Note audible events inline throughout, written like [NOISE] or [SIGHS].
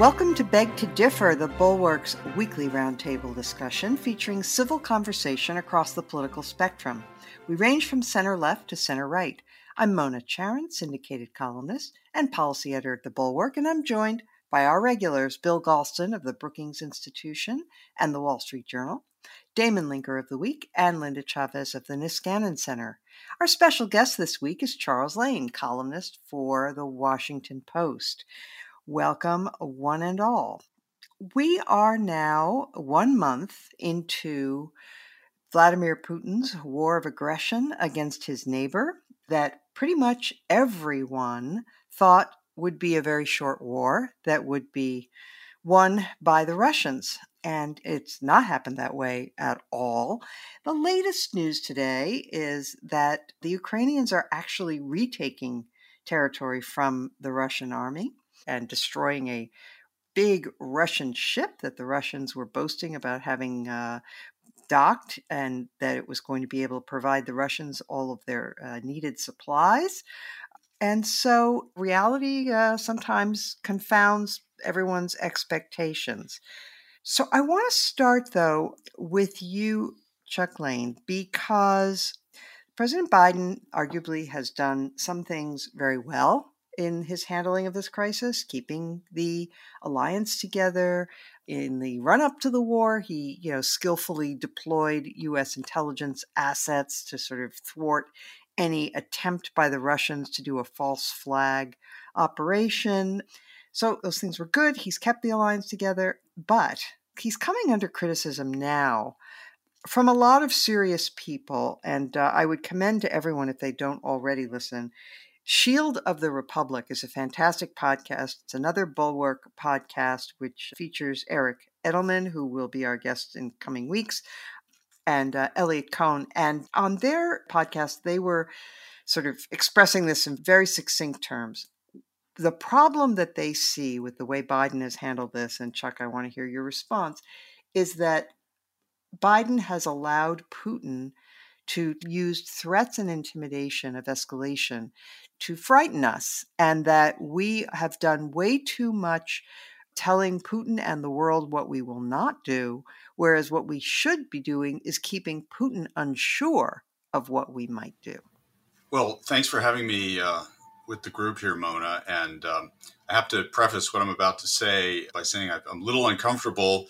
Welcome to Beg to Differ, the Bulwark's weekly roundtable discussion featuring civil conversation across the political spectrum. We range from center left to center right. I'm Mona Charen, syndicated columnist and policy editor at the Bulwark, and I'm joined by our regulars Bill Galston of the Brookings Institution and the Wall Street Journal, Damon Linker of The Week, and Linda Chavez of the Niskanen Center. Our special guest this week is Charles Lane, columnist for the Washington Post. Welcome, one and all. We are now one month into Vladimir Putin's war of aggression against his neighbor that pretty much everyone thought would be a very short war that would be won by the Russians. And it's not happened that way at all. The latest news today is that the Ukrainians are actually retaking territory from the Russian army and destroying a big Russian ship that the Russians were boasting about having uh, docked and that it was going to be able to provide the Russians all of their uh, needed supplies. And so reality uh, sometimes confounds everyone's expectations. So I want to start, though, with you, Chuck Lane, because President Biden arguably has done some things very well in his handling of this crisis, keeping the alliance together. In the run up to the war, he, you know, skillfully deployed U.S. intelligence assets to sort of thwart any attempt by the Russians to do a false flag operation. So those things were good. He's kept the alliance together, but he's coming under criticism now from a lot of serious people. And uh, I would commend to everyone, if they don't already listen, Shield of the Republic is a fantastic podcast. It's another Bulwark podcast which features Eric Edelman, who will be our guest in coming weeks, and uh, Eliot Cohen. And on their podcast, they were sort of expressing this in very succinct terms. The problem that they see with the way Biden has handled this, and Chuck, I want to hear your response, is that Biden has allowed Putin to use threats and intimidation of escalation to frighten us, and that we have done way too much telling Putin and the world what we will not do, whereas what we should be doing is keeping Putin unsure of what we might do. Well, thanks for having me uh, with the group here, Mona. And um, I have to preface what I'm about to say by saying I'm a little uncomfortable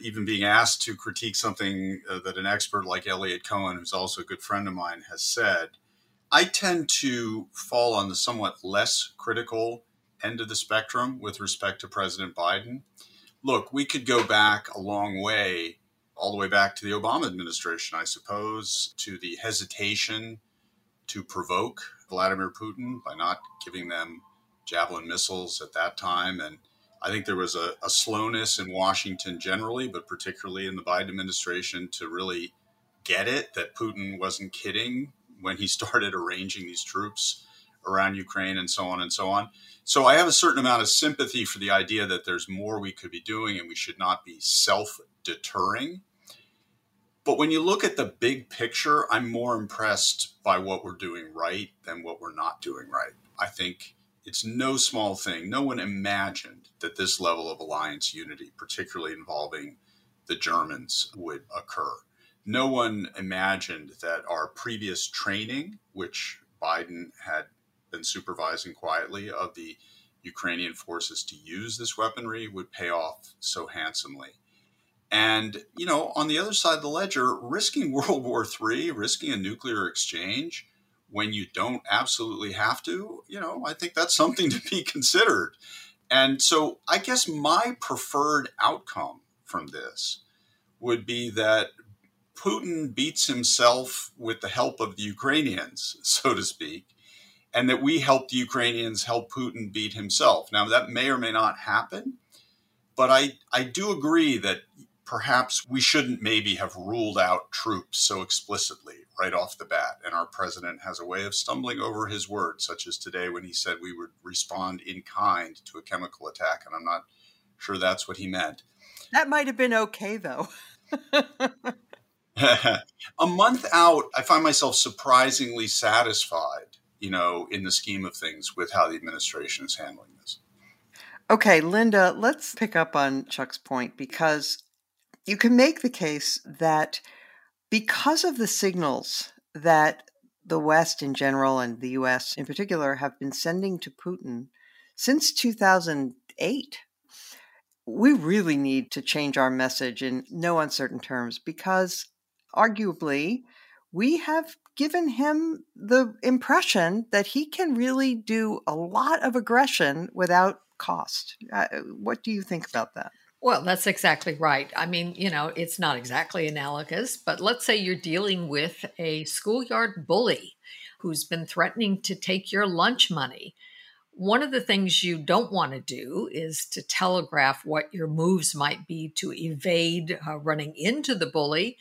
even being asked to critique something uh, that an expert like Eliot Cohen, who's also a good friend of mine, has said, I tend to fall on the somewhat less critical end of the spectrum with respect to President Biden. Look, we could go back a long way, all the way back to the Obama administration, I suppose, to the hesitation to provoke Vladimir Putin by not giving them Javelin missiles at that time and I think there was a, a, slowness in Washington generally, but particularly in the Biden administration to really get it that Putin wasn't kidding when he [LAUGHS] started arranging these troops around Ukraine and so on and so on. So I have a certain amount of sympathy for the idea that there's more we could be doing and we should not be self deterring. But when you look at the big picture, I'm more impressed by what we're doing right than what we're not doing right. I think it's no small thing. No one imagined that this level of alliance unity, particularly involving the Germans, would occur. No one imagined that our previous training, which Biden had been supervising quietly, of the Ukrainian forces to use this weaponry would pay off so handsomely. And, you know, on the other side of the ledger, risking [LAUGHS] World War III, risking a nuclear exchange, when you don't absolutely have to, you know, I think that's something [LAUGHS] to be considered. And so I guess my preferred outcome from this would be that Putin beats himself with the help of the Ukrainians, [LAUGHS] so to speak, and that we help the Ukrainians help Putin beat himself. Now, that may or may not happen, but I, I do agree that perhaps we shouldn't maybe have ruled out troops so explicitly right off the bat. And our president has a way of stumbling over his words, such as today when he said we would respond in kind to a chemical attack. And I'm not sure that's what he meant. That might have been okay, though. [LAUGHS] [LAUGHS] a month out, I find myself surprisingly satisfied, you know, in the scheme of things with how the administration is handling this. Okay, Linda, let's pick up on Chuck's point because you can make the case that because of the signals that the West in general and the US in particular have been sending to Putin since 2008, we really need to change our message in no uncertain terms because arguably we have given him the impression that he can really do a lot of aggression without cost. Uh, what do you think about that? Well, that's exactly right. I mean, you know, it's not exactly analogous, but let's say you're dealing with a schoolyard bully who's been threatening to take your lunch money. One of the things you don't want to do is to telegraph what your moves might be to evade uh, running into the bully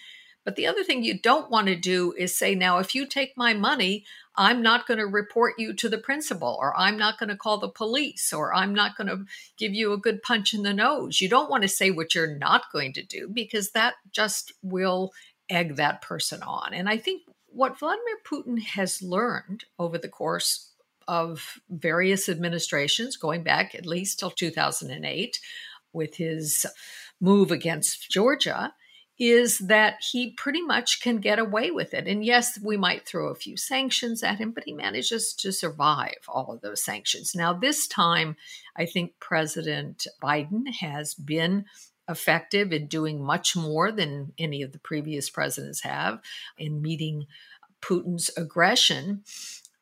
but the other thing you don't want to do is say, now, if you take my money, I'm not going to report you to the principal, or I'm not going to call the police, or I'm not going to give you a good punch in the nose. You don't want to say what you're not going to do because that just will egg that person on. And I think what Vladimir Putin has learned over the course of various administrations, going back at least till 2008, with his move against Georgia, is that he pretty much can get away with it. And yes, we might throw a few sanctions at him, but he manages to survive all of those sanctions. Now, this time, I think President Biden has been effective in doing much more than any of the previous presidents have in meeting Putin's aggression.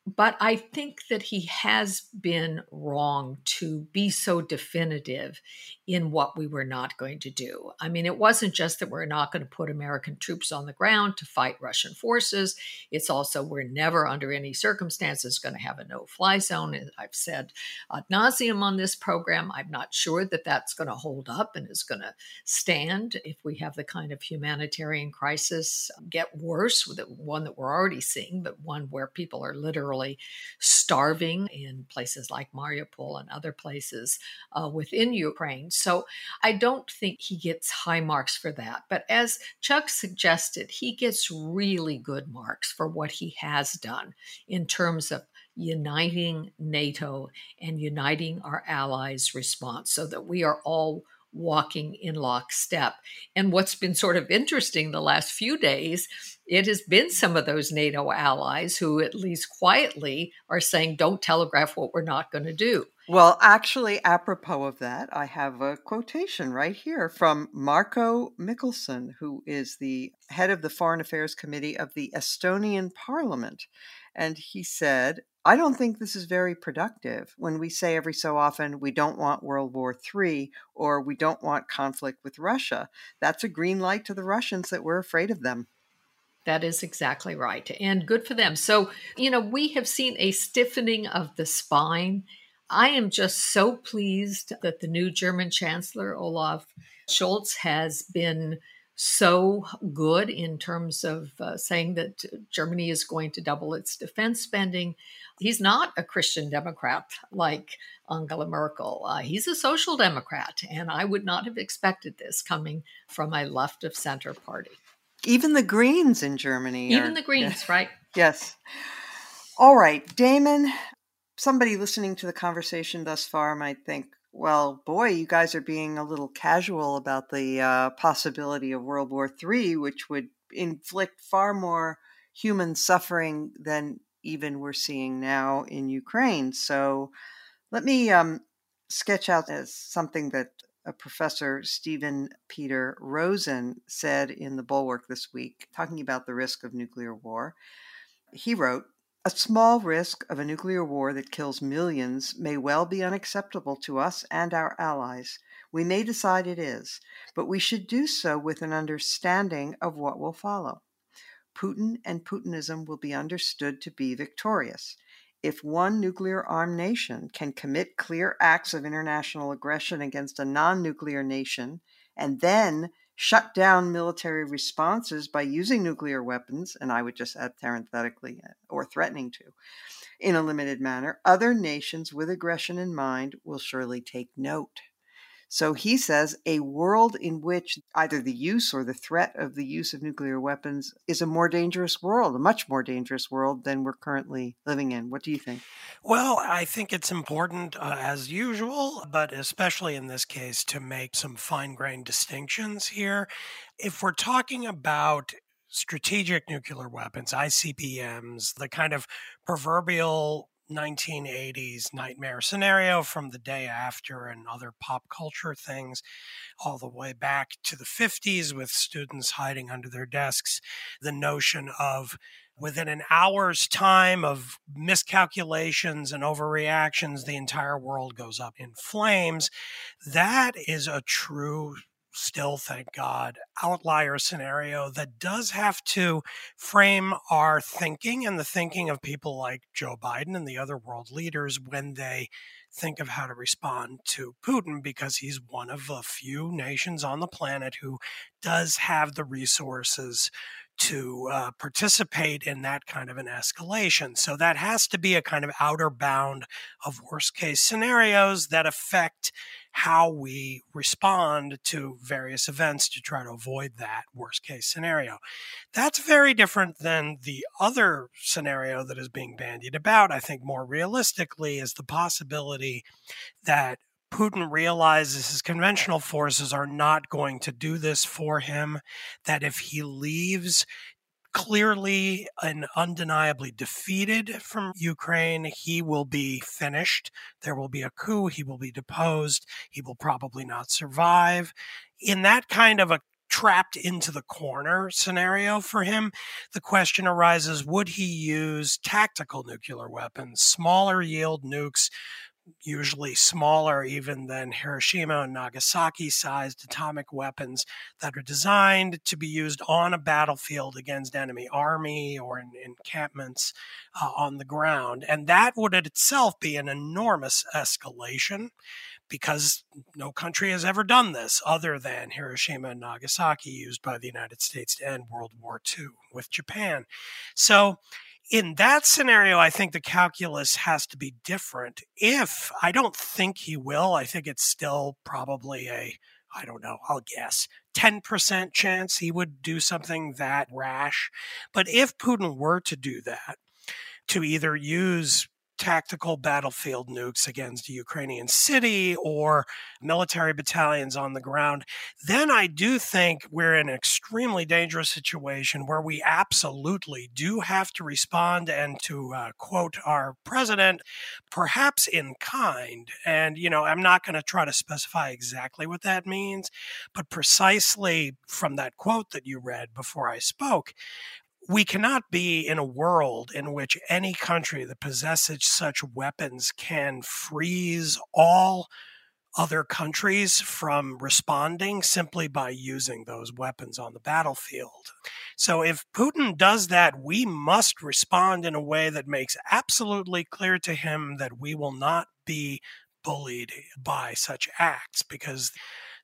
But I think that he has been wrong to be so definitive in what we were not going to do. I mean, it wasn't just that we're not going to put American troops on the ground to fight Russian forces. It's also we're never under any circumstances going to have a no fly zone. I've said ad nauseum on this program. I'm not sure that that's going to hold up and is going to stand if we have the kind of humanitarian crisis get worse, the one that we're already seeing, but one where people are literally literally starving in places like Mariupol and other places uh, within Ukraine. So I don't think he gets high marks for that. But as Chuck suggested, he gets really good marks for what he has done in terms of uniting NATO and uniting our allies' response so that we are all walking in lockstep. And what's been sort of interesting the last few days, it has been some of those NATO allies who, at least quietly, are saying, don't telegraph what we're not going to do. Well, actually, apropos of that, I have a quotation right here from Marco Mihkelson, who is the head of the Foreign Affairs Committee of the Estonian Parliament. And he said, I don't think this is very productive when we say every so often we don't want World War III or we don't want conflict with Russia. That's a green light to the Russians that we're afraid of them. That is exactly right. And good for them. So, you know, we have seen a stiffening of the spine. I am just so pleased that the new German Chancellor, Olaf Scholz, has been so good in terms of uh, saying that Germany is going to double its defense spending. He's not a Christian Democrat like Angela Merkel. Uh, he's a social democrat, and I would not have expected this coming from a left of center party. Even the Greens in Germany. Even are, the Greens, [LAUGHS] right? Yes. All right, Damon. Somebody listening to the conversation thus far might think, well, boy, you guys are being a little casual about the uh, possibility of World War III, which would inflict far more human suffering than even we're seeing now in Ukraine. So let me um, sketch out something that a professor Stephen Peter Rosen said in the Bulwark this week, talking about the risk of nuclear war. He wrote, a small risk of a nuclear war that kills millions may well be unacceptable to us and our allies. We may decide it is, but we should do so with an understanding of what will follow. Putin and Putinism will be understood to be victorious. If one nuclear armed nation can commit clear acts of international aggression against a non nuclear nation and then shut down military responses by using nuclear weapons, and I would just add parenthetically, uh, or threatening to, in a limited manner, other nations with aggression in mind will surely take note. So he says a world in which either the use or the threat of the use of nuclear weapons is a more dangerous world, a much more dangerous world than we're currently living in. What do you think? Well, I think it's important, uh, as usual, but especially in this case, to make some fine grained distinctions here. If we're talking about strategic nuclear weapons, ICBMs, the kind of proverbial 1980s nightmare scenario from the day after and other pop culture things, all the way back to the 50s with students hiding under their desks. The notion of within an hour's time of miscalculations and overreactions, the entire world goes up in flames. That is a true still, thank God, outlier scenario that does have to frame our thinking and the thinking of people like Joe Biden and the other world leaders when they think of how to respond to Putin because he's one of a few nations on the planet who does have the resources to uh, participate in that kind of an escalation. So that has to be a kind of outer bound of worst case scenarios that affect how we respond to various events to try to avoid that worst case scenario. That's very different than the other scenario that is being bandied about. I think more realistically is the possibility that Putin realizes his conventional forces are not going to do this for him, that if he leaves clearly and undeniably defeated from Ukraine, he will be finished. There will be a coup. He will be deposed. He will probably not survive. In that kind of a trapped into the corner scenario for him, the question arises would he use tactical nuclear weapons, smaller yield nukes usually smaller even than Hiroshima and Nagasaki sized atomic weapons that are designed to be used on a battlefield against enemy army or in encampments uh, on the ground. And that would itself be an enormous escalation because no country has ever done this other than Hiroshima and Nagasaki used by the United States to end World War II with Japan. So in that scenario, I think the calculus has to be different. If I don't think he will, I think it's still probably a, I don't know, I'll guess 10% chance he would do something that rash. But if Putin were to do that, to either use tactical battlefield nukes against a Ukrainian city or military battalions on the ground, then I do think we're in an extremely dangerous situation where we absolutely do have to respond and to uh, quote our president, perhaps in kind. And, you know, I'm not going to try to specify exactly what that means, but precisely from that quote that you read before I spoke, we cannot be in a world in which any country that possesses such weapons can freeze all other countries from responding simply by using those weapons on the battlefield. So if Putin does that, we must respond in a way that makes absolutely clear to him that we will not be bullied by such acts because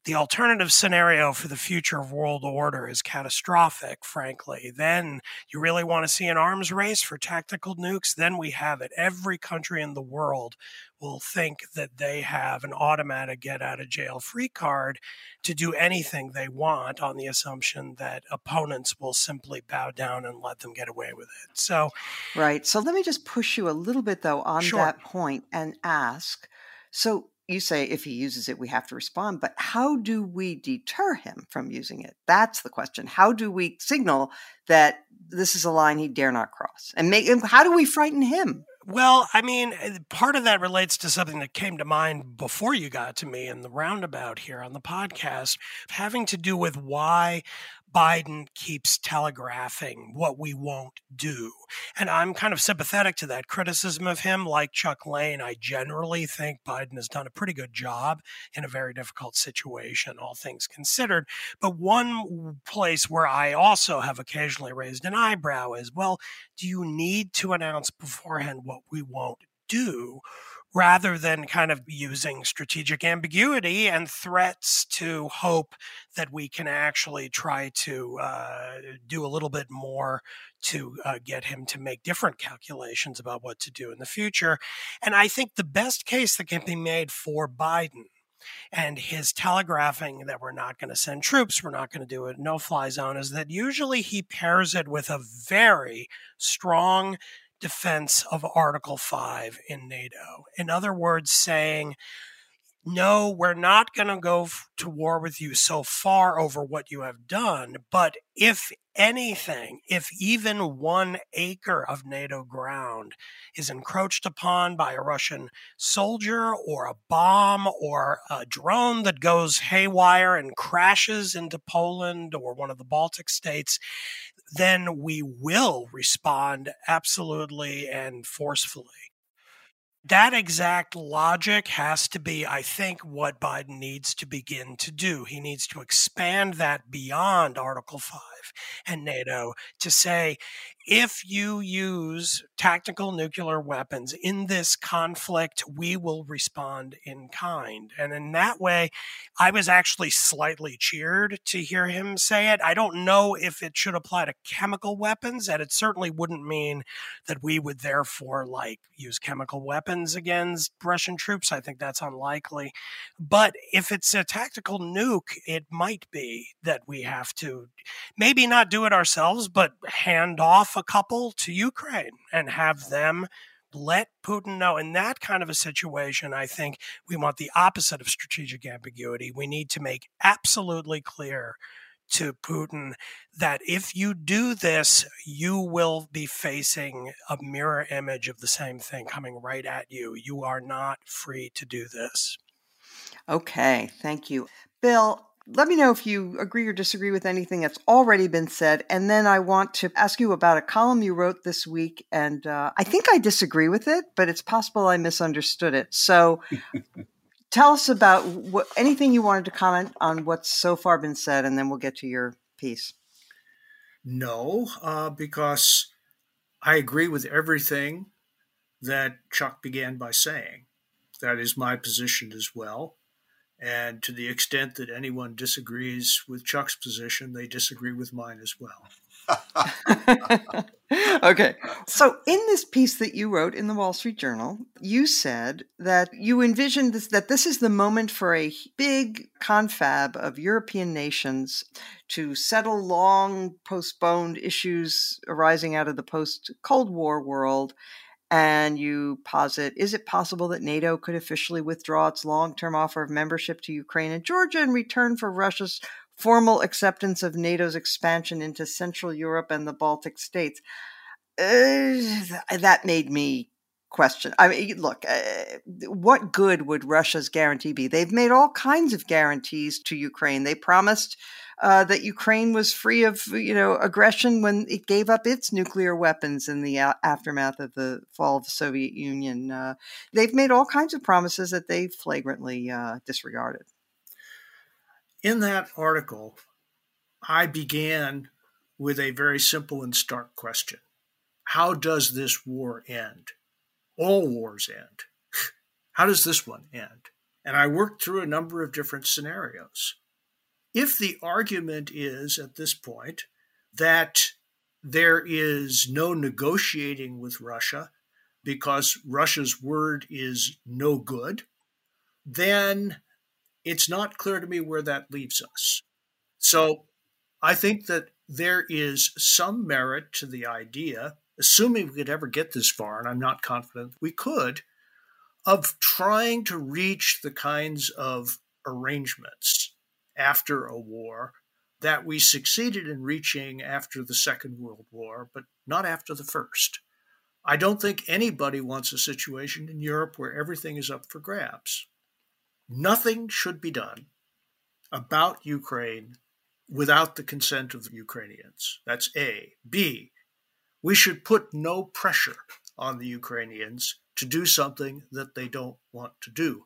the alternative scenario for the future of world order is catastrophic, frankly. Then you really want to see an arms race for tactical nukes, then we have it. Every country in the world will think that they have an automatic get out of jail free card to do anything they want on the assumption that opponents will simply bow down and let them get away with it. So, right. So let me just push you a little bit though on sure. that point and ask so you say if he uses it, we have to respond, but how do we deter him from using it? That's the question. How do we signal that this is a line he dare not cross? And make how do we frighten him? Well, I mean, eh, part of that relates to something that came to mind before you got to me in the roundabout here on the podcast, having to do with why Biden keeps telegraphing what we won't do. And I'm kind of sympathetic to that criticism of him. Like Chuck Lane, I generally think Biden has done a pretty good job in a very difficult situation, all things considered. But one place where I also have occasionally raised an eyebrow is well, do you need to announce beforehand what we won't do? Rather than kind of using strategic ambiguity and threats to hope that we can actually try to uh, do a little bit more to uh, get him to make different calculations about what to do in the future. And I think the best case that can be made for Biden and his telegraphing that we're not going to send troops, we're not going to do a no fly zone, is that usually he pairs it with a very strong defense of Article 5 in NATO. In other words, saying, no, we're not going to go to war with you so far over what you have done. But if anything, if even one acre of NATO ground is encroached upon by a Russian soldier or a bomb or a drone that goes haywire and crashes into Poland or one of the Baltic states, then we will respond absolutely and forcefully that exact logic has to be, I think, what Biden needs to begin to do. He needs to expand that beyond Article 5 and NATO to say if you use tactical nuclear weapons in this conflict, we will respond in kind. And in that way, I was actually slightly cheered to hear him say it. I don't know if it should apply to chemical weapons, and it certainly wouldn't mean that we would therefore like use chemical weapons against Russian troops. I think that's unlikely. But if it's a tactical nuke, it might be that we have to maybe not do it ourselves, but hand off a couple to Ukraine and have them let Putin know. In that kind of a situation, I think we want the opposite of strategic ambiguity. We need to make absolutely clear to Putin that if you do this, you will be facing a mirror image of the same thing coming right at you. You are not free to do this. Okay, thank you. Bill, let me know if you agree or disagree with anything that's already been said. And then I want to ask you about a column you wrote this week. And uh, I think I disagree with it, but it's possible I misunderstood it. So [LAUGHS] tell us about what, anything you wanted to comment on what's so far been said, and then we'll get to your piece. No, uh, because I agree with everything that Chuck began by saying. That is my position as well. And to the extent that anyone disagrees with Chuck's position, they disagree with mine as well. [LAUGHS] okay. So, in this piece that you wrote in the Wall Street Journal, you said that you envisioned this, that this is the moment for a big confab of European nations to settle long postponed issues arising out of the post Cold War world and you posit is it possible that NATO could officially withdraw its long term offer of membership to Ukraine and Georgia in return for Russia's formal acceptance of NATO's expansion into Central Europe and the Baltic states? Uh, that made me question. I mean, look, uh, what good would Russia's guarantee be? They've made all kinds of guarantees to Ukraine. They promised uh, that Ukraine was free of you know aggression when it gave up its nuclear weapons in the aftermath of the fall of the Soviet Union. Uh, they've made all kinds of promises that they've flagrantly uh, disregarded. In that article, I began with a very simple and stark question: How does this war end? All wars end. [LAUGHS] How does this one end? And I worked through a number of different scenarios. If the argument is at this point that there is no negotiating with Russia because Russia's word is no good, then it's not clear to me where that leaves us. So I think that there is some merit to the idea, assuming we could ever get this far, and I'm not confident we could, of trying to reach the kinds of arrangements after a war that we succeeded in reaching after the Second World War, but not after the First. I don't think anybody wants a situation in Europe where everything is up for grabs. Nothing should be done about Ukraine without the consent of the Ukrainians. That's A. B. We should put no pressure on the Ukrainians to do something that they don't want to do.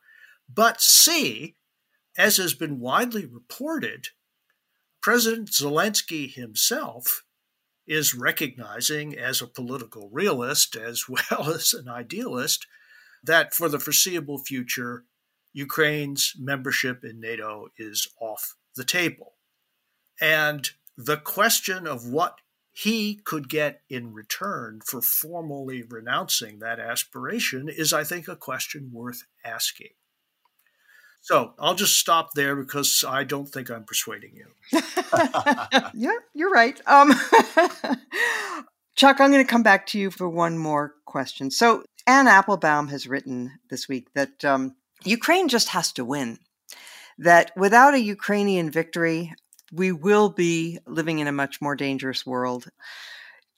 But C, as has been widely reported, President Zelensky himself is recognizing as a political realist as [LAUGHS] well as an idealist that for the foreseeable future, Ukraine's membership in NATO is off the table. And the question of what he could get in return for formally renouncing that aspiration is, I think, a question worth asking. So I'll just stop there because I don't think I'm persuading you. [LAUGHS] yeah, you're right. Um, [LAUGHS] Chuck, I'm going to come back to you for one more question. So Anne Applebaum has written this week that um, Ukraine just has to win. That without a Ukrainian victory, we will be living in a much more dangerous world.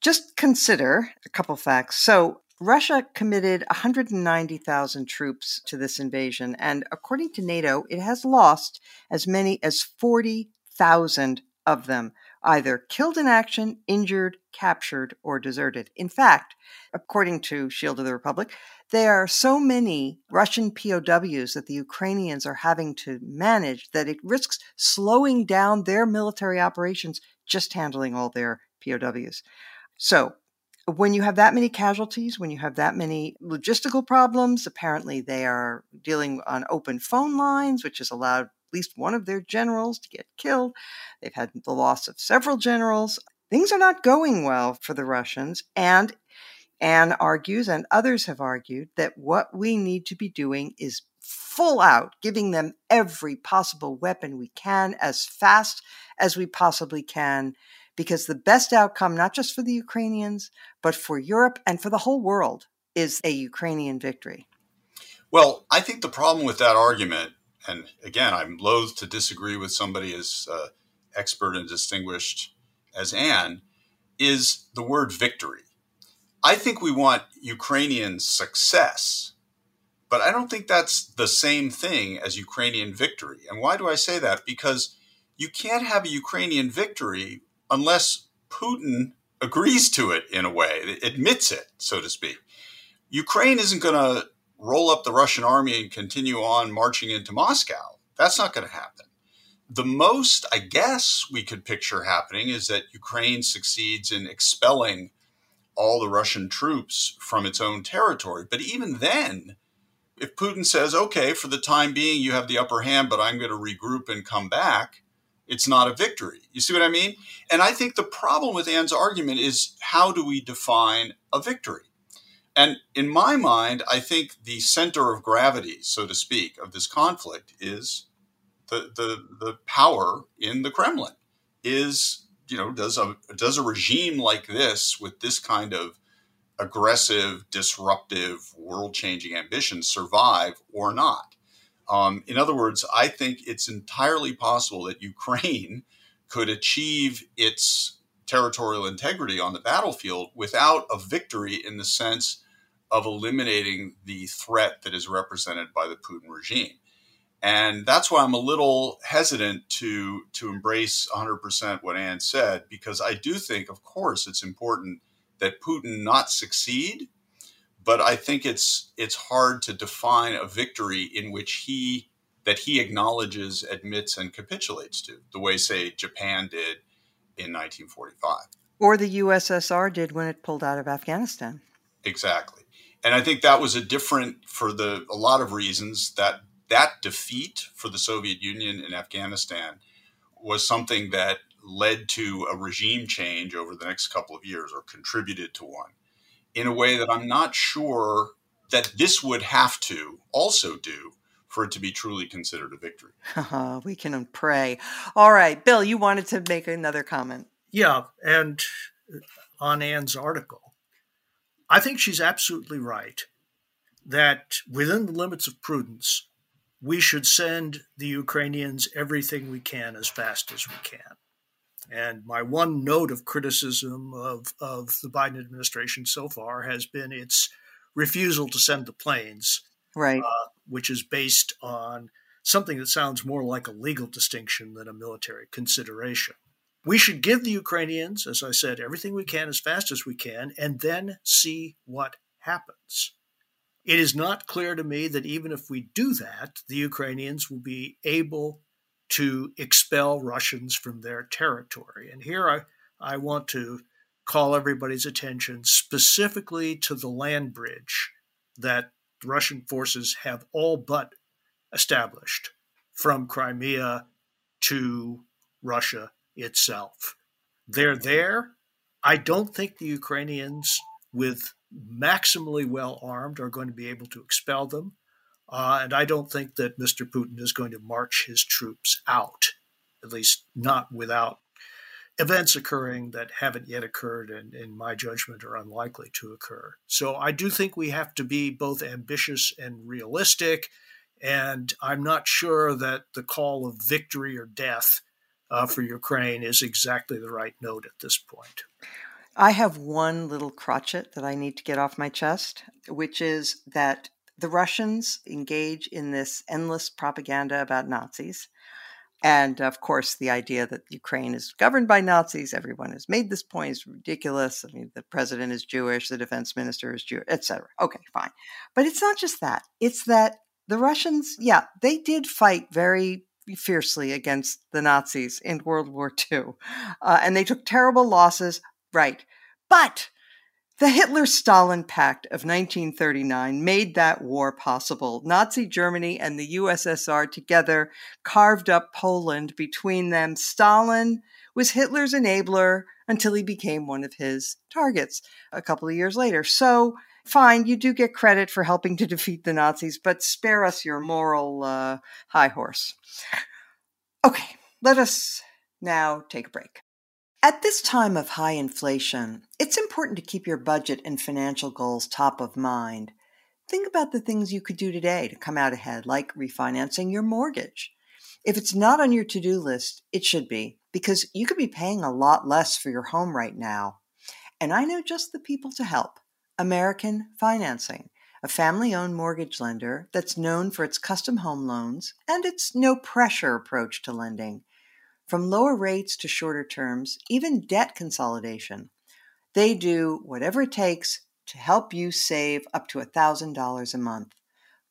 Just consider a couple facts. So, Russia committed 190,000 troops to this invasion, and according to NATO, it has lost as many as 40,000 of them, either killed in action, injured, captured, or deserted. In fact, according to Shield of the Republic, there are so many Russian POWs that the Ukrainians are having to manage that it risks slowing down their military operations just handling all their POWs. So, when you have that many casualties, when you have that many logistical problems, apparently they are dealing on open phone lines, which has allowed at least one of their generals to get killed. They've had the loss of several generals. Things are not going well for the Russians. And Anne argues, and others have argued, that what we need to be doing is full out, giving them every possible weapon we can as fast as we possibly can because the best outcome, not just for the Ukrainians, but for Europe and for the whole world, is a Ukrainian victory. Well, I think the problem with that argument, and again, I'm loath to disagree with somebody as uh, expert and distinguished as Anne, is the word victory. I think we want Ukrainian success, but I don't think that's the same thing as Ukrainian victory. And why do I say that? Because you can't have a Ukrainian victory unless Putin agrees to it in a way, admits it, so to speak. Ukraine isn't going to roll up the Russian army and continue on marching into Moscow. That's not going to happen. The most, I guess, we could picture happening is that Ukraine succeeds in expelling all the Russian troops from its own territory. But even then, if Putin says, okay, for the time being, you have the upper hand, but I'm going to regroup and come back, it's not a victory. You see what I mean? And I think the problem with Anne's argument is how do we define a victory? And in my mind, I think the center of gravity, so to speak, of this conflict is the, the, the power in the Kremlin. Is, you know, does a, does a regime like this with this kind of aggressive, disruptive, world changing ambitions survive or not? Um, in other words, I think it's entirely possible that Ukraine [LAUGHS] could achieve its territorial integrity on the battlefield without a victory in the sense of eliminating the threat that is represented by the Putin regime. And that's why I'm a little hesitant to to embrace 100% what Anne said because I do think of course it's important that Putin not succeed but I think it's it's hard to define a victory in which he that he acknowledges, admits, and capitulates to, the way say Japan did in 1945, or the USSR did when it pulled out of Afghanistan. Exactly, and I think that was a different for the a lot of reasons that that defeat for the Soviet Union in Afghanistan was something that led to a regime change over the next couple of years or contributed to one in a way that I'm not sure that this would have to also do for it to be truly considered a victory. [LAUGHS] we can pray. All right, Bill, you wanted to make another comment. Yeah, and on Anne's article, I think she's absolutely right that within the limits of prudence, we should send the Ukrainians everything we can as fast as we can. And my one note of criticism of, of the Biden administration so far has been its refusal to send the planes, right? Uh, which is based on something that sounds more like a legal distinction than a military consideration. We should give the Ukrainians, as I said, everything we can as fast as we can, and then see what happens. It is not clear to me that even if we do that, the Ukrainians will be able to expel Russians from their territory. And here I, I want to call everybody's attention specifically to the land bridge that Russian forces have all but established from Crimea to Russia itself. They're there. I don't think the Ukrainians, with maximally well armed, are going to be able to expel them. Uh, and I don't think that Mr. Putin is going to march his troops out, at least not without events occurring that haven't yet occurred and, in my judgment, are unlikely to occur. So I do think we have to be both ambitious and realistic. And I'm not sure that the call of victory or death uh, for Ukraine is exactly the right note at this point. I have one little crotchet that I need to get off my chest, which is that the Russians engage in this endless propaganda about Nazis. And of course, the idea that Ukraine is governed by Nazis, everyone has made this point, is ridiculous. I mean, the president is Jewish, the defense minister is Jewish, etc. Okay, fine. But it's not just that. It's that the Russians, yeah, they did fight very fiercely against the Nazis in World War II. Uh, and they took terrible losses, right. But the Hitler Stalin Pact of 1939 made that war possible. Nazi Germany and the USSR together carved up Poland between them. Stalin was Hitler's enabler until he became one of his targets a couple of years later. So, fine, you do get credit for helping to defeat the Nazis, but spare us your moral uh, high horse. Okay, let us now take a break. At this time of high inflation, it's important to keep your budget and financial goals top of mind. Think about the things you could do today to come out ahead, like refinancing your mortgage. If it's not on your to do list, it should be, because you could be paying a lot less for your home right now. And I know just the people to help American Financing, a family owned mortgage lender that's known for its custom home loans and its no pressure approach to lending. From lower rates to shorter terms, even debt consolidation, they do whatever it takes to help you save up to $1,000 a month,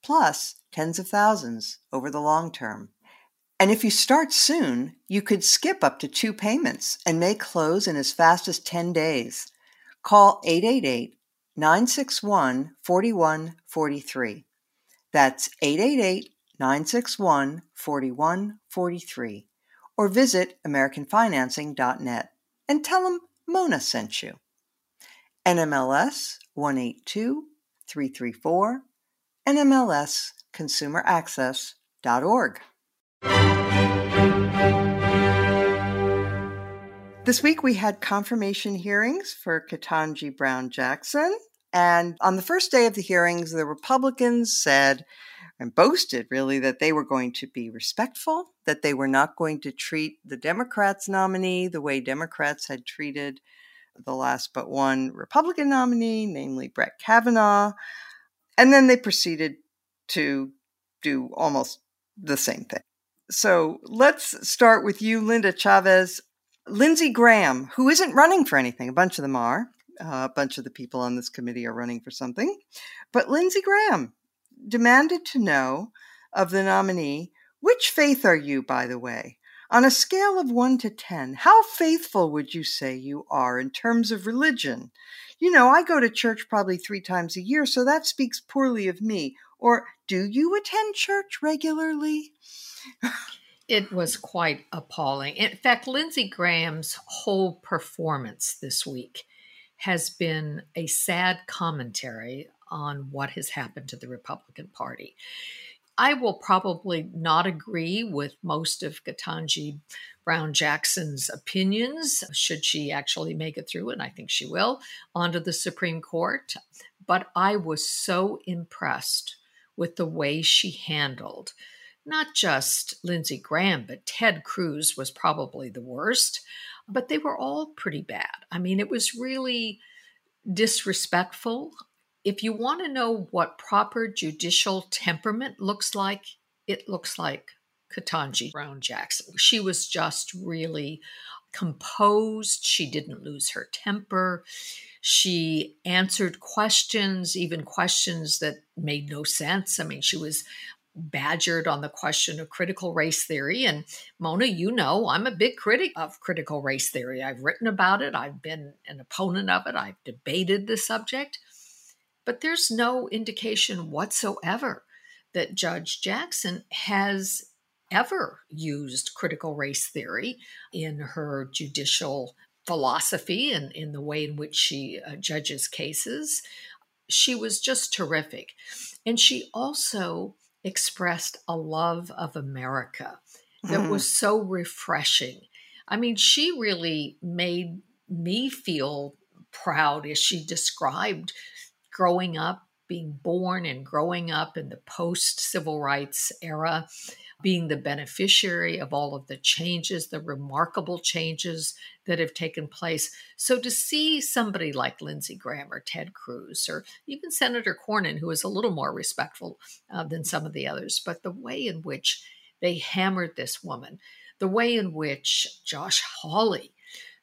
plus tens of thousands over the long term. And if you start soon, you could skip up to two payments and make close in as fast as 10 days. Call 888 961 4143. That's 888 961 4143 or visit AmericanFinancing.net and tell them Mona sent you. NMLS 182334, NMLSConsumerAccess.org. This week we had confirmation hearings for Ketanji Brown Jackson. And on the first day of the hearings, the Republicans said and boasted really that they were going to be respectful, that they were not going to treat the Democrats nominee the way Democrats had treated the last but one Republican nominee, namely Brett Kavanaugh. And then they proceeded to do almost the same thing. So let's start with you, Linda Chavez. Lindsey Graham, who isn't running for anything, a bunch of them are. Uh, a bunch of the people on this committee are running for something. But Lindsey Graham demanded to know of the nominee which faith are you, by the way? On a scale of 1 to 10, how faithful would you say you are in terms of religion? You know, I go to church probably three times a year, so that speaks poorly of me. Or do you attend church regularly? it was quite appalling. In fact, Lindsey Graham's whole performance this week has been a sad commentary on what has happened to the Republican Party. I will probably not agree with most of Ketanji Brown Jackson's opinions, should she actually make it through, and I think she will, onto the Supreme Court. But I was so impressed with the way she handled not just Lindsey Graham, but Ted Cruz was probably the worst. But they were all pretty bad. I mean, it was really disrespectful if you want to know what proper judicial temperament looks like, it looks like Ketanji Brown Jackson. She was just really composed. She didn't lose her temper. She answered questions, even questions that made no sense. I mean, she was badgered on the question of critical race theory. And Mona, you know, I'm a big critic of critical race theory. I've written about it, I've been an opponent of it, I've debated the subject. But there's no indication whatsoever that Judge Jackson has ever used critical race theory in her judicial philosophy and in the way in which she uh, judges cases. She was just terrific. And she also expressed a love of America that mm. was so refreshing. I mean, she really made me feel proud as she described growing up, being born and growing up in the post civil rights era being the beneficiary of all of the changes, the remarkable changes that have taken place. So to see somebody like Lindsey Graham or Ted Cruz or even Senator Cornyn, who is a little more respectful uh, than some of the others, but the way in which they hammered this woman, the way in which Josh Hawley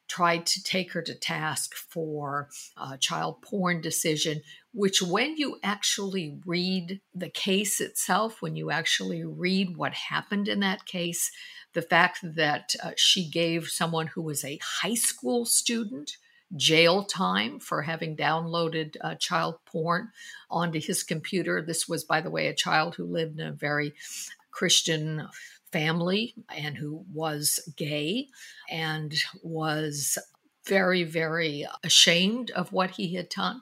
tried to take her to task for a child porn decision, which, when you actually read the case itself, when you actually read what happened in that case, the fact that uh, she gave someone who was a high school student jail time for having downloaded uh, child porn onto his computer. This was, by the way, a child who lived in a very Christian family and who was gay and was very, very ashamed of what he had done.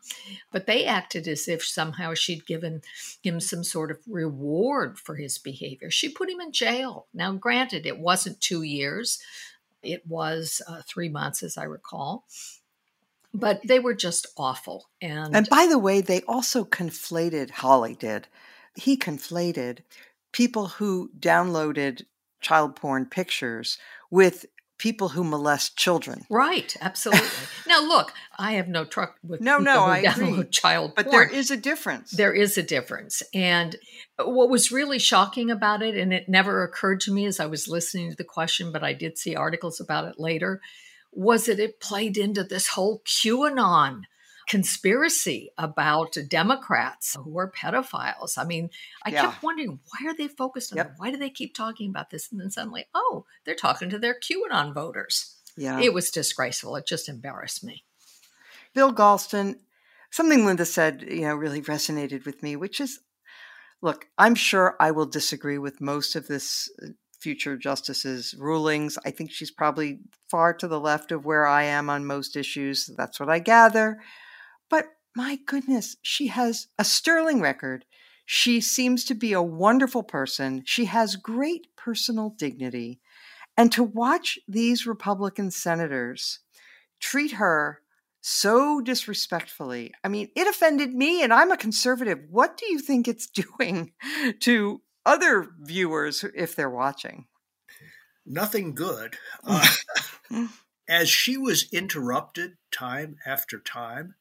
But they acted as if somehow she'd given him some sort of reward for his behavior. She put him in jail. Now, granted, it wasn't two years, it was uh, three months, as I recall. But they were just awful. And, and by the way, they also conflated, Hawley did, he conflated people who downloaded child porn pictures with people who molest children. Right, absolutely. [LAUGHS] now, look, I have no truck with no, no, I agree. child but porn. there is a difference. There is a difference, and what was really shocking about it, and it never occurred to me as I was listening to the question, but I did see articles about it later, was that it played into this whole QAnon conspiracy about Democrats who are pedophiles. I mean, I yeah. kept wondering why are they focused on yep. that? Why do they keep talking about this? And then suddenly, oh, they're talking to their QAnon voters. Yeah. It was disgraceful. It just embarrassed me. Bill Galston, something Linda said, you know, really resonated with me, which is look, I'm sure I will disagree with most of this uh, future justice's rulings. I think she's probably far to the left of where I am on most issues. That's what I gather. But my goodness, she has a sterling record. She seems to be a wonderful person. She has great personal dignity. And to watch these Republican senators treat her so disrespectfully, I mean, it offended me, and I'm a conservative. What do you think it's [LAUGHS] doing to other viewers if they're watching? Nothing good. Uh, [LAUGHS] as she was interrupted time after time,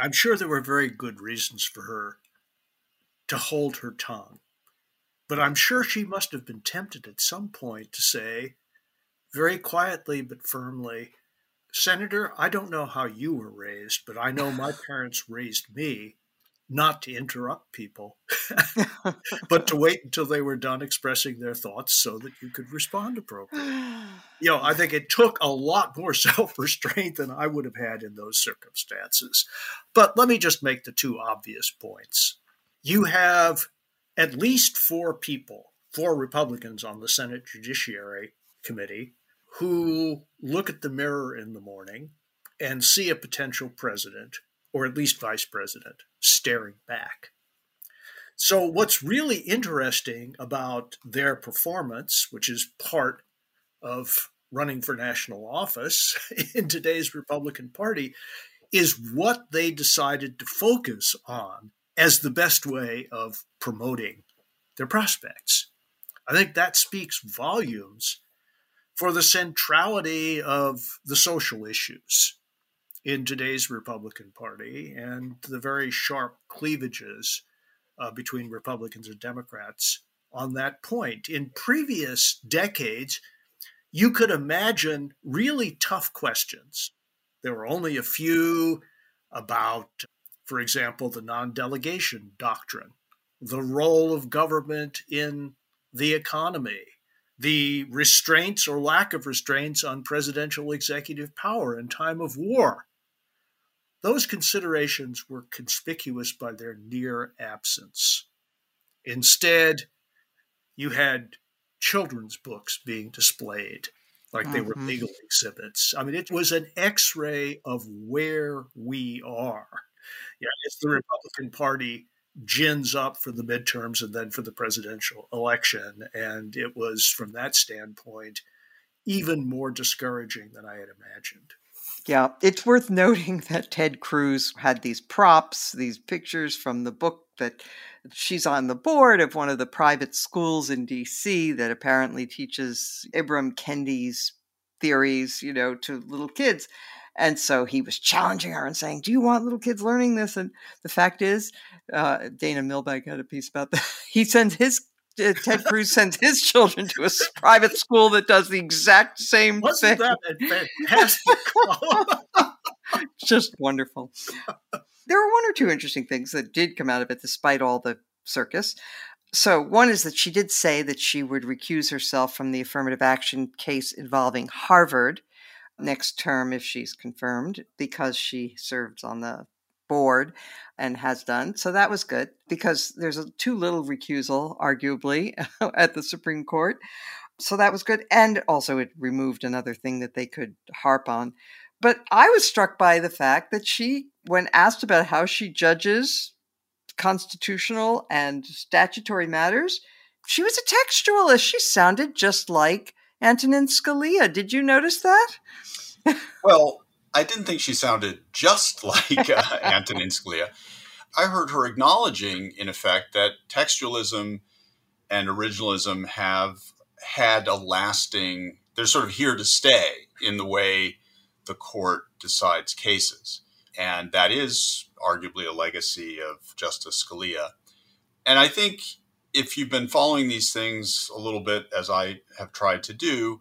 I'm sure there were very good reasons for her to hold her tongue. But I'm sure she must have been tempted at some point to say, very quietly but firmly, Senator, I don't know how you were raised, but I know my parents raised me not to interrupt people, but to wait until they were done expressing their thoughts so that you could respond appropriately. You know, I [SIGHS] think it took a lot more [LAUGHS] self restraint than I would have had in those circumstances. But let me just make the two obvious points. You have at least four people, four Republicans on the Senate Judiciary Committee, who look at the mirror in the morning and see a potential president or at least vice president, staring back. So, what's really interesting about their performance, which is part of running for national office [LAUGHS] in today's Republican Party, is what they decided to focus on as the best way of promoting their prospects. I think that speaks volumes for the centrality of the social issues in today's Republican Party and the very sharp cleavages uh, between Republicans and Democrats on that point. In previous decades, you could imagine really tough questions. There were only a few about, for example, the non delegation doctrine, the role of government in the economy, the restraints or lack of restraints on presidential executive power in time of war. Those considerations were conspicuous by their near absence. Instead, you had children's books being displayed like they were mm-hmm. legal exhibits. I mean, it was an x ray of where we are. Yeah, as the Republican Party gins up for the midterms and then for the presidential election. And it was, from that standpoint, even more discouraging than I had imagined. Yeah, it's worth noting [LAUGHS] that Ted Cruz had these props, these pictures from the book that she's on the board of one of the private schools in DC that apparently teaches Ibram Kendi's theories, you know, to little kids. And so he was challenging her and saying, Do you want little kids learning this? And the fact is, uh, Dana Milbank had a piece about [LAUGHS] that. He sends his Uh, Ted Cruz sends his children to a private school that does the exact same Wasn't thing. that fantastic? [LAUGHS] Just wonderful. There were one or two interesting things that did come out of it, despite all the circus. So, one is that she did say that she would recuse herself from the affirmative action case involving Harvard next term if she's confirmed, because she serves on the board and has done. So that was good because there's a too little recusal, arguably, [LAUGHS] at the Supreme Court. So that was good. And also, it removed another thing that they could harp on. But I was struck by the fact that she, when asked about how she judges constitutional and statutory matters, she was a textualist. She sounded just like Antonin Scalia. Did you notice that? well, I didn't think she sounded just [LAUGHS] like uh, Antonin Scalia. I heard her acknowledging, in effect, that textualism and originalism have had a lasting, they're sort of here to stay in the way the court decides cases. And that is arguably a legacy of Justice Scalia. And I think if you've been following these things a little bit, as I have tried to do,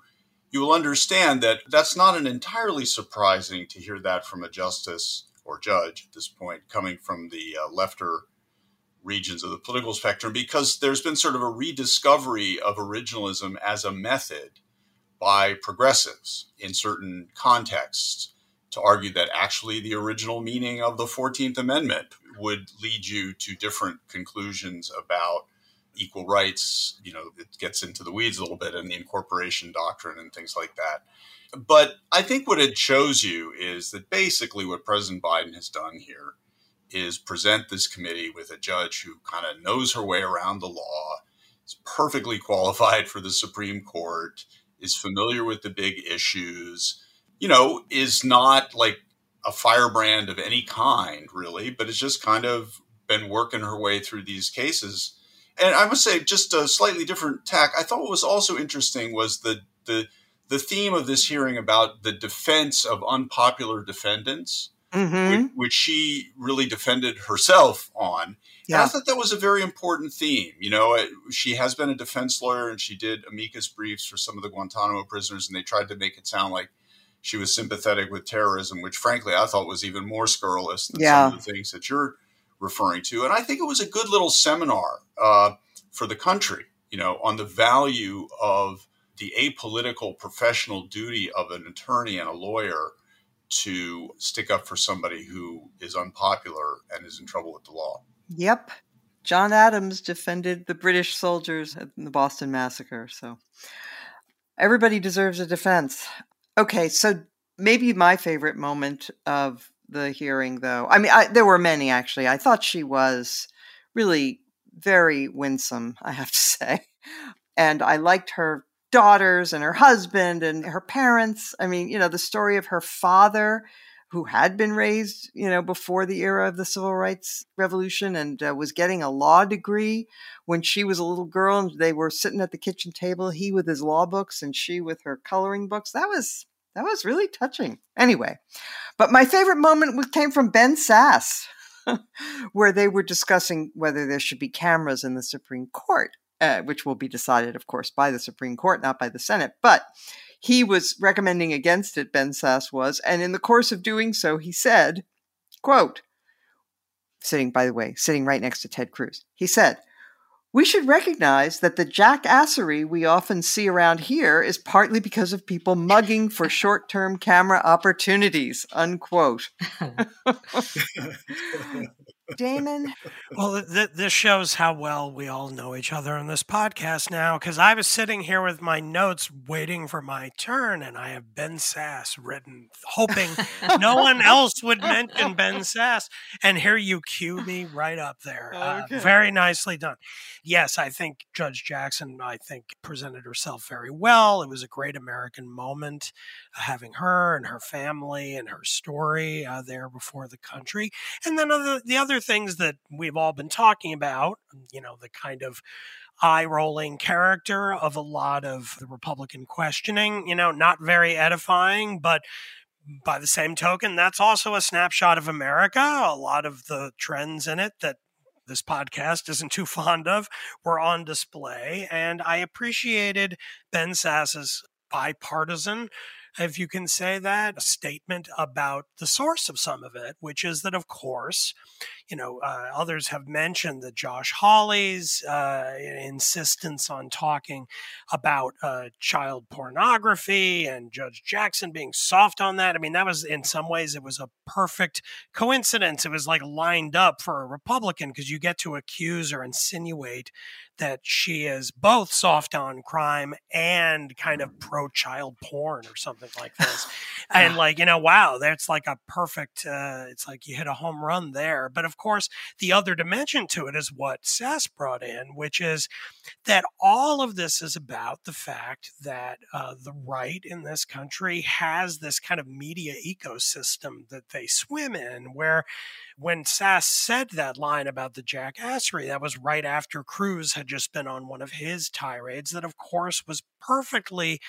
you will understand that that's not an entirely surprising to hear that from a justice or judge at this point coming from the uh, lefter regions of the political spectrum because there's been sort of a rediscovery of originalism as a method by progressives in certain contexts to argue that actually the original meaning of the 14th Amendment would lead you to different conclusions about equal rights. You know, it gets into the weeds a little bit and the incorporation doctrine and things like that. But I think what it shows you is that basically what President Biden has done here is present this committee with a judge who kind of knows her way around the law, is perfectly qualified for the Supreme Court, is familiar with the big issues, you know, is not like a firebrand of any kind, really, but has just kind of been working her way through these cases and I must say, just a slightly different tack. I thought what was also interesting was the the the theme of this hearing about the defense of unpopular defendants, mm-hmm. which, which, she really defended herself on. Yeah. And I thought that was a very important theme. You know, she has been a defense lawyer and she did amicus briefs for some of the Guantanamo prisoners, and they tried to make it sound like she was sympathetic with terrorism, which frankly I thought was even more scurrilous than yeah. some of the things that you're referring to. And I think it was a good little seminar uh, for the country, you know, on the value of the apolitical professional duty of an attorney and a lawyer to stick up for somebody who is unpopular and is in trouble with the law. Yep. John Adams defended the British soldiers in the Boston Massacre. So everybody deserves a defense. Okay, so maybe my favorite moment of the hearing, though. I mean, I, there were many actually. I thought she was really very winsome, I have to [LAUGHS] say. And I liked her daughters and her husband and her parents. I mean, you know, the story of her father who had been raised, you know, before the era of the civil rights revolution and uh, was getting a law degree when she was a little girl and they were sitting at the kitchen table, he with his law books and she with her coloring books. That was that was really touching. Anyway, but my favorite moment came from Ben Sasse, [LAUGHS] where they were discussing whether there should be cameras in the Supreme Court, uh, which will be decided, of course, by the Supreme Court, not by the Senate. But he was recommending against it, Ben Sasse was. And in the course of doing so, he said, quote, sitting, by the way, sitting right next to Ted Cruz, he said, we should recognize that the jackassery we often see around here is partly because of people mugging for [LAUGHS] short term camera opportunities. Unquote. [LAUGHS] [LAUGHS] Damon. Well, th- this shows how well we all know each other on this podcast now. Because I was sitting here with my notes, waiting for my turn, and I have Ben Sasse written, hoping no one [LAUGHS] else would mention Ben Sasse. And here you cue me right up there. Uh, okay. Uh, very nicely done. Yes, I think Judge Jackson, I think, presented herself very well. It was a great American moment uh, having her and her family and her story uh, there before the country. And then other, the other things that we've all been talking about, you know, the kind of eye rolling character of a lot of the Republican questioning, you know, not very edifying, but by the same token, that's also a snapshot of America. A lot of the trends in it that this podcast isn't too [LAUGHS] fond of were on display. And I appreciated Ben Sasse's bipartisan if you can say that, a statement about the source of some of it, which is that, of course, you know, uh, others have mentioned that Josh Hawley's uh, insistence on talking about uh, child pornography and Judge Jackson being soft on that. I mean, that was in some ways, it was a perfect coincidence. It was like lined up for a Republican because you get to accuse or insinuate that she is both soft on crime and kind of pro child porn or something like [SIGHS] this. and like, you know, wow, that's like a perfect, uh, it's like you hit a home run there. But of course, the other dimension to it is what Sasse brought in, which is that all of this is about the fact that uh, the right in this country has this kind of media ecosystem that they swim in where when Sasse said that line about the jackassery, that was right after Cruz had just been on one of his tirades, that of course was perfectly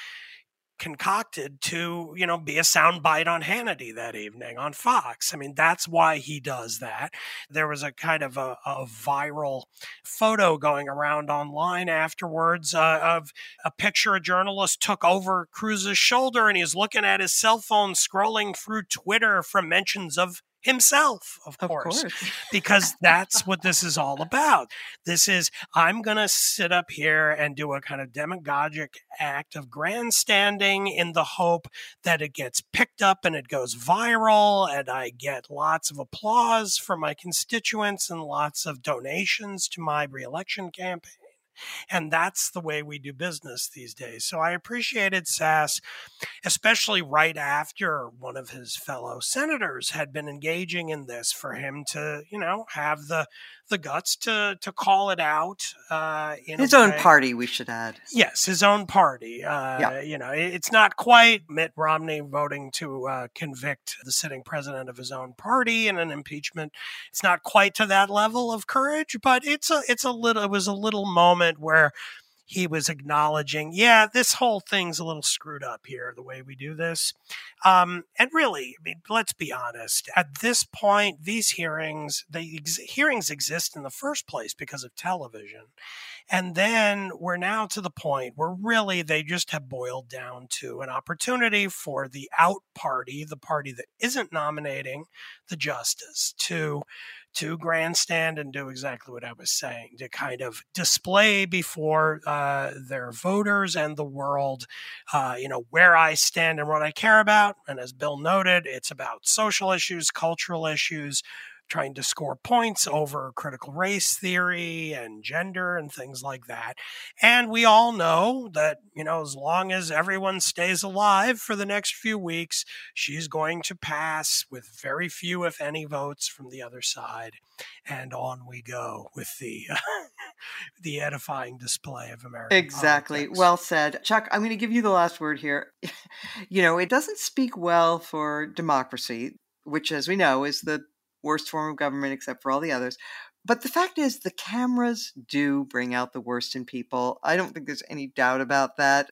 concocted to, you know, be a soundbite on Hannity that evening on Fox. I mean, that's why he does that. There was a kind of a, a viral photo going around online afterwards uh, of a picture a journalist took over Cruz's shoulder and he's looking at his cell phone scrolling through Twitter from mentions of himself, of, of course, course. [LAUGHS] because that's what this is all about. This is, I'm going to sit up here and do a kind of demagogic act of grandstanding in the hope that it gets picked up and it goes viral and I get lots of applause from my constituents and lots of donations to my reelection campaign. And that's the way we do business these days. So I appreciated Sasse, especially right after one of his fellow senators had been engaging in this for him to, you know, have the the guts to to call it out. Uh, his own party, we should add. Yes, his own party. Uh, yeah. You know, it's not quite Mitt Romney voting to uh, convict the sitting president of his own party in an impeachment. It's not quite to that level of courage, but it's a it's a little. It was a little moment where he was acknowledging, yeah, this whole thing's a little screwed up here, the way we do this. Um, and really, I mean, let's be honest. At this point, these hearings, the ex- hearings exist in the first place because of television. And then we're now to the point where really they just have boiled down to an opportunity for the out party, the party that isn't nominating the justice, to to grandstand and do exactly what I was saying to kind of display before uh, their voters and the world, uh, you know, where I stand and what I care about. And as Bill noted, it's about social issues, cultural issues, trying to score points over critical race theory and gender and things like that. And we all know that, you know, as long as everyone stays alive for the next few weeks, she's going to pass with very few, if any, votes from the other side. And on we go with the [LAUGHS] the edifying display of America. exactly. Politics. Well said, Chuck. I'm going to give you the last word here. [LAUGHS] you know, it doesn't speak well for democracy, which, as we know, is the worst form of government except for all the others. But the fact is, the cameras do bring out the worst in people. I don't think there's any doubt about that.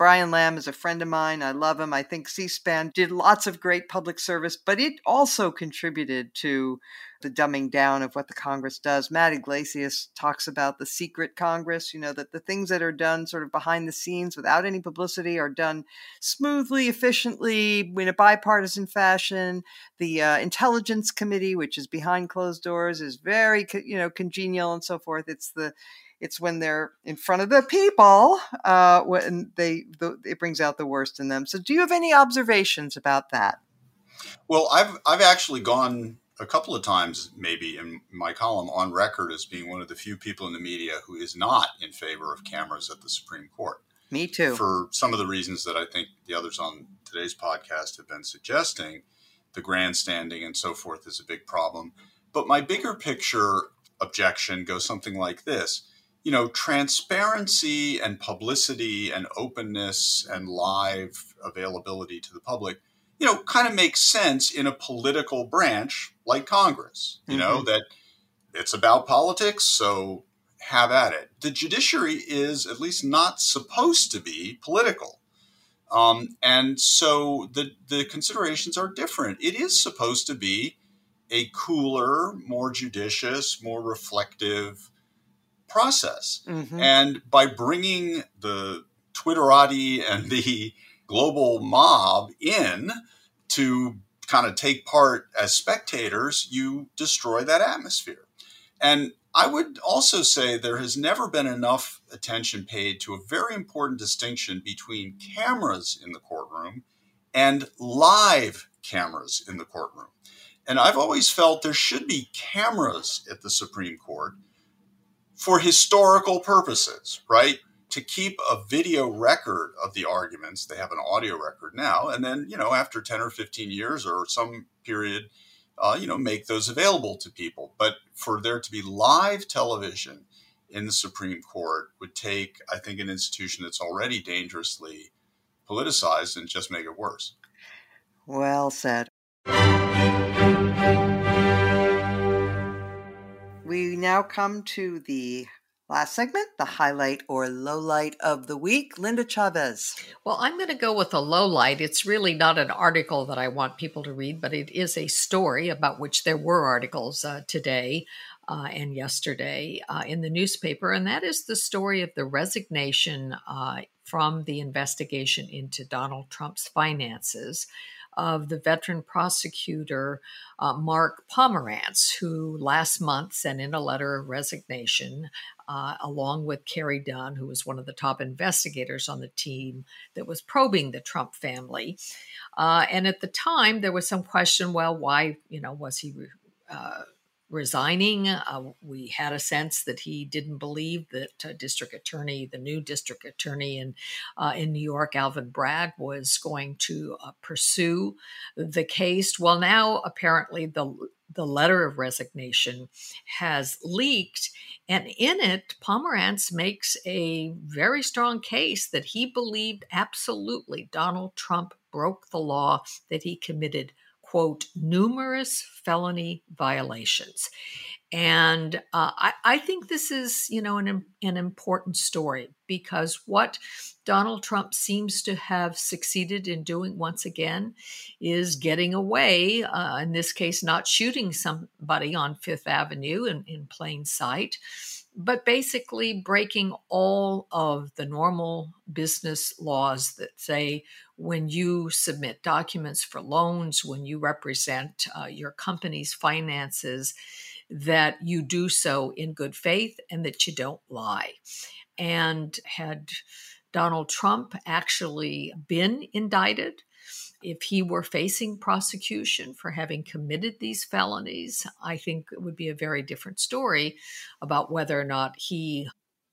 Brian Lamb is a friend of mine. I love him. I think C SPAN did lots of great public service, but it also contributed to the dumbing down of what the Congress does. Matt Yglesias talks about the secret Congress, you know, that the things that are done sort of behind the scenes without any publicity are done smoothly, efficiently, in a bipartisan fashion. The uh, Intelligence Committee, which is behind closed doors, is very, you know, congenial and so forth. It's the it's when they're in front of the people uh, when they the, it brings out the worst in them. So, do you have any observations about that? Well, I've I've actually gone a couple of times, maybe in my column, on record as being one of the few people in the media who is not in favor of cameras at the Supreme Court. Me too. For some of the reasons that I think the others on today's podcast have been suggesting, the grandstanding and so forth is a big problem. But my bigger picture objection goes something like this you know, transparency and publicity and openness and live availability to the public, you know, kind of makes sense in a political branch like Congress, you mm-hmm. know, that it's about politics, so have at it. The judiciary is at least not supposed to be political. Um, and so the, the considerations are different. It is supposed to be a cooler, more judicious, more reflective process. Mm-hmm. And by bringing the Twitterati and the global mob in to kind of take part as spectators, you destroy that atmosphere. And I would also say there has never been enough attention paid to a very important distinction between cameras in the courtroom and live cameras in the courtroom. And I've always felt there should be cameras at the Supreme Court for historical purposes, right? To keep a video record of the arguments, they have an audio record now, and then, you know, after 10 or 15 years or some period, uh, you know, make those available to people. But for there to be live television in the Supreme Court would take, I think, an institution that's already dangerously politicized and just make it worse. Well said. We now come to the last segment, the highlight or low light of the week. Linda Chavez. Well, I'm going to go with a low light. It's really not an article that I want people to read, but it is a story about which there were articles uh, today. Uh, and yesterday uh, in the newspaper, and that is the story of the resignation uh, from the investigation into Donald Trump's finances of the veteran prosecutor uh, Mark Pomerantz, who last month sent in a letter of resignation, uh, along with Carey Dunne, who was one of the top investigators on the team that was probing the Trump family. Uh, and at the time, there was some question well, why, you know, was he? Resigning. Uh, we had a sense that he didn't believe that uh, district attorney, the new district attorney in uh, in New York, Alvin Bragg, was going to uh, pursue the case. Well, now apparently the the letter of resignation has leaked, and in it, Pomerantz makes a very strong case that he believed absolutely Donald Trump broke the law, that he committed quote, numerous felony violations. And uh, I, I, think this is, you know, an, an important story because what Donald Trump seems to have succeeded in doing once again is getting away, uh, in this case, not shooting somebody on Fifth Avenue in, in plain sight, but basically breaking all of the normal business laws that say when you submit documents for loans, when you represent uh, your company's finances, that you do so in good faith and that you don't lie. And had Donald Trump actually been indicted, if he were facing prosecution for having committed these felonies, I think it would be a very different story about whether or not he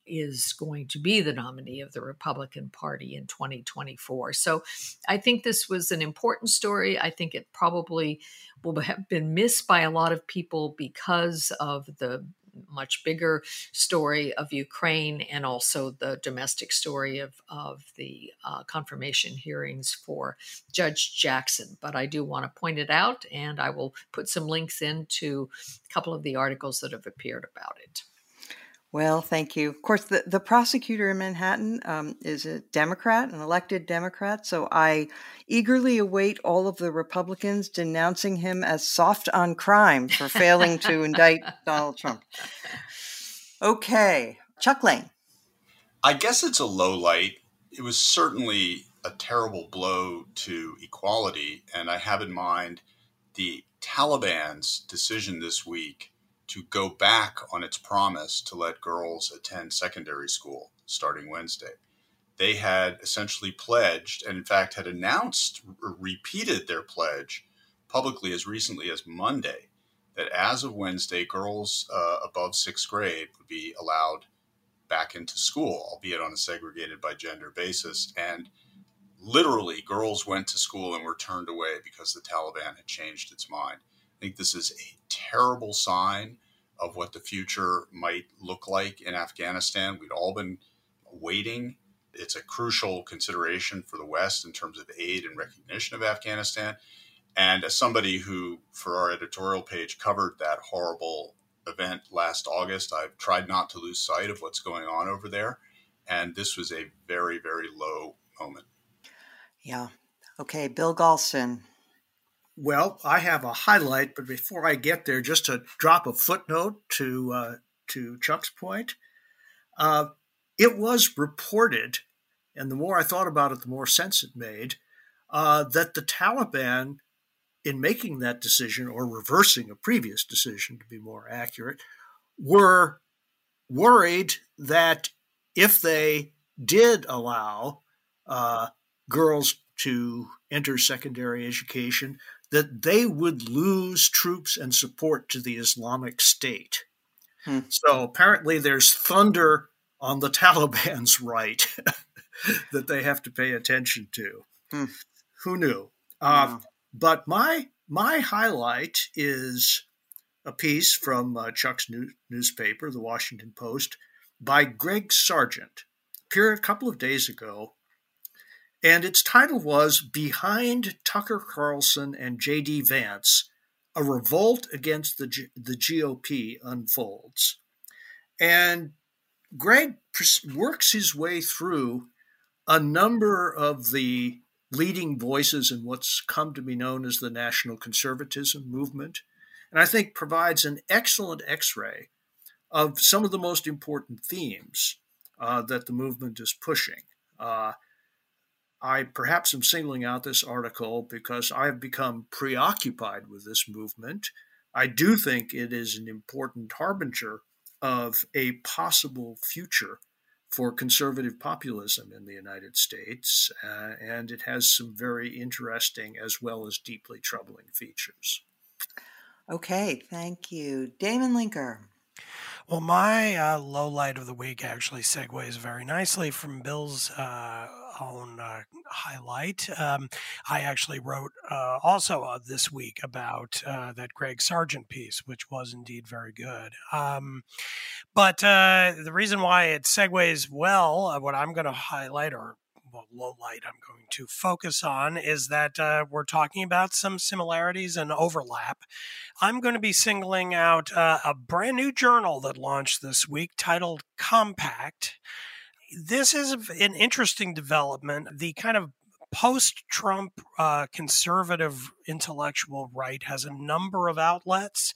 is going to be the nominee of the Republican Party in 2024. So I think this was an important story. I think it probably will have been missed by a lot of people because of the much bigger story of Ukraine and also the domestic story of, of the uh, confirmation hearings for Judge Jackson. But I do want to point it out, and I will put some links into a couple of the articles that have appeared about it. Well, thank you. Of course, the, the prosecutor in Manhattan um, is a Democrat, an elected Democrat. So I eagerly await all of the Republicans denouncing him as soft on crime for failing to indict Donald Trump. Okay, Chuck Lane. I guess it's a low light. It was certainly a terrible blow to equality. And I have in mind the Taliban's decision this week to go back on its promise to let girls attend secondary school starting Wednesday. They had essentially pledged, and in fact had announced, or repeated their pledge publicly as recently as Monday, that as of Wednesday, girls uh, above sixth grade would be allowed back into school, albeit on a segregated by gender basis. And literally, girls went to school and were turned away because the Taliban had changed its mind. I think this is a terrible sign of what the future might look like in Afghanistan. We'd all been waiting. It's a crucial consideration for the West in terms of aid and recognition of Afghanistan. And as somebody who, for our editorial page, covered that horrible event last August, I've tried not to lose sight of what's going on over there. And this was a very, very low moment. Yeah. Okay, Bill Galston. Well, I have a highlight, but before I get there, just to drop a footnote to uh, to Chuck's point, uh, it was reported, and the more I thought about it, the more sense it made, uh, that the Taliban, in making that decision or reversing a previous decision, to be more accurate, were worried that if they did allow uh, girls to enter secondary education, that they would lose troops and support to the Islamic State. Hmm. So apparently, there's thunder on the [LAUGHS] Taliban's right [LAUGHS] that they have to pay attention to. Hmm. Who knew? Uh, but my my highlight is a piece from uh, Chuck's new, newspaper, the Washington Post, by Greg Sargent, appeared a couple of days ago and its title was Behind Tucker Carlson and J.D. Vance A Revolt Against the, G- the GOP Unfolds. And Greg works his way through a number of the leading voices in what's come to be known as the national conservatism movement, and I think provides an excellent x ray of some of the most important themes uh, that the movement is pushing. Uh, I perhaps am singling out this article because I have become preoccupied with this movement. I do think it is an important harbinger of a possible future for conservative populism in the United States, uh, and it has some very interesting as well as deeply troubling features. Okay, thank you. Damon Linker. Well, my uh, low light of the week actually segues very nicely from Bill's uh, own uh, highlight. Um, I actually wrote uh, also uh, this week about uh, that Greg Sargent piece, which was indeed very good. Um, but uh, the reason why it segues well, what I'm going to highlight or well, low light I'm going to focus on is that uh, we're talking about some similarities and overlap. I'm going to be singling out uh, a brand new journal that launched this week titled Compact this is an interesting development. The kind of post Trump uh, conservative intellectual right has a number of outlets.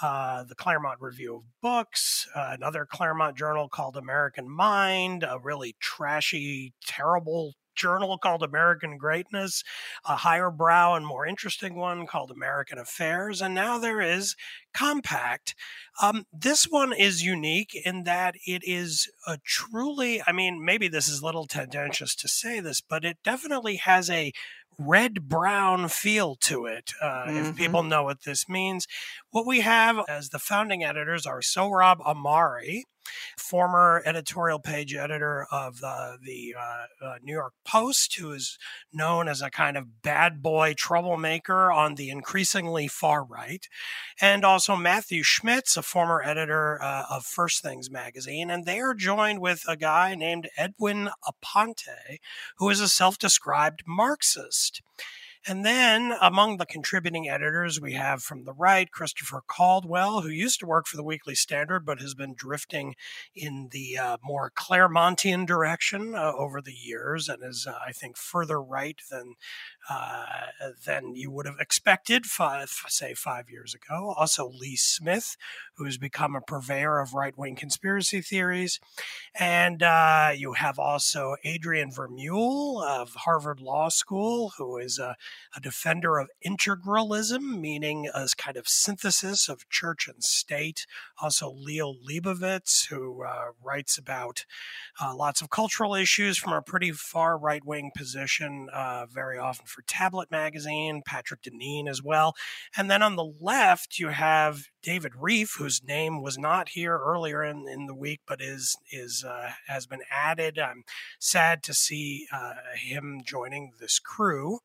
Uh, the Claremont Review of Books, uh, another Claremont journal called American Mind, a really trashy, terrible journal called American Greatness, a higher brow and more interesting one called American Affairs, and now there is Compact. Um, this one is unique in that it is a truly, I mean, maybe this is a little tendentious to say this, but it definitely has a red brown feel to it, uh, mm-hmm. if people know what this means. What we have as the founding editors are Sohrab Ahmari, former editorial page editor of uh, the uh, uh, New York Post, who is known as a kind of bad boy troublemaker on the increasingly far right, and also Matthew Schmitz, a former editor uh, of First Things magazine. And they are joined with a guy named Edwin Aponte, who is a self described Marxist. Just. And then among the contributing editors, we have from the right Christopher Caldwell, who used to work for the Weekly Standard but has been drifting in the uh, more Claremontian direction uh, over the years and is, uh, I think, further right than uh, than you would have expected, five, say, five years ago. Also, Lee Smith, who has become a purveyor of right wing conspiracy theories. And uh, you have also Adrian Vermeule of Harvard Law School, who is a a defender of integralism, meaning a kind of synthesis of church and state. Also, Liel Leibovitz, who uh, writes about uh, lots of cultural issues from a pretty far right wing position, uh, very often for Tablet Magazine, Patrick Deneen as well. And then on the left, you have David Rieff, whose name was not here earlier in, in the week, but is is uh, has been added. I'm sad to see uh, him joining this crew,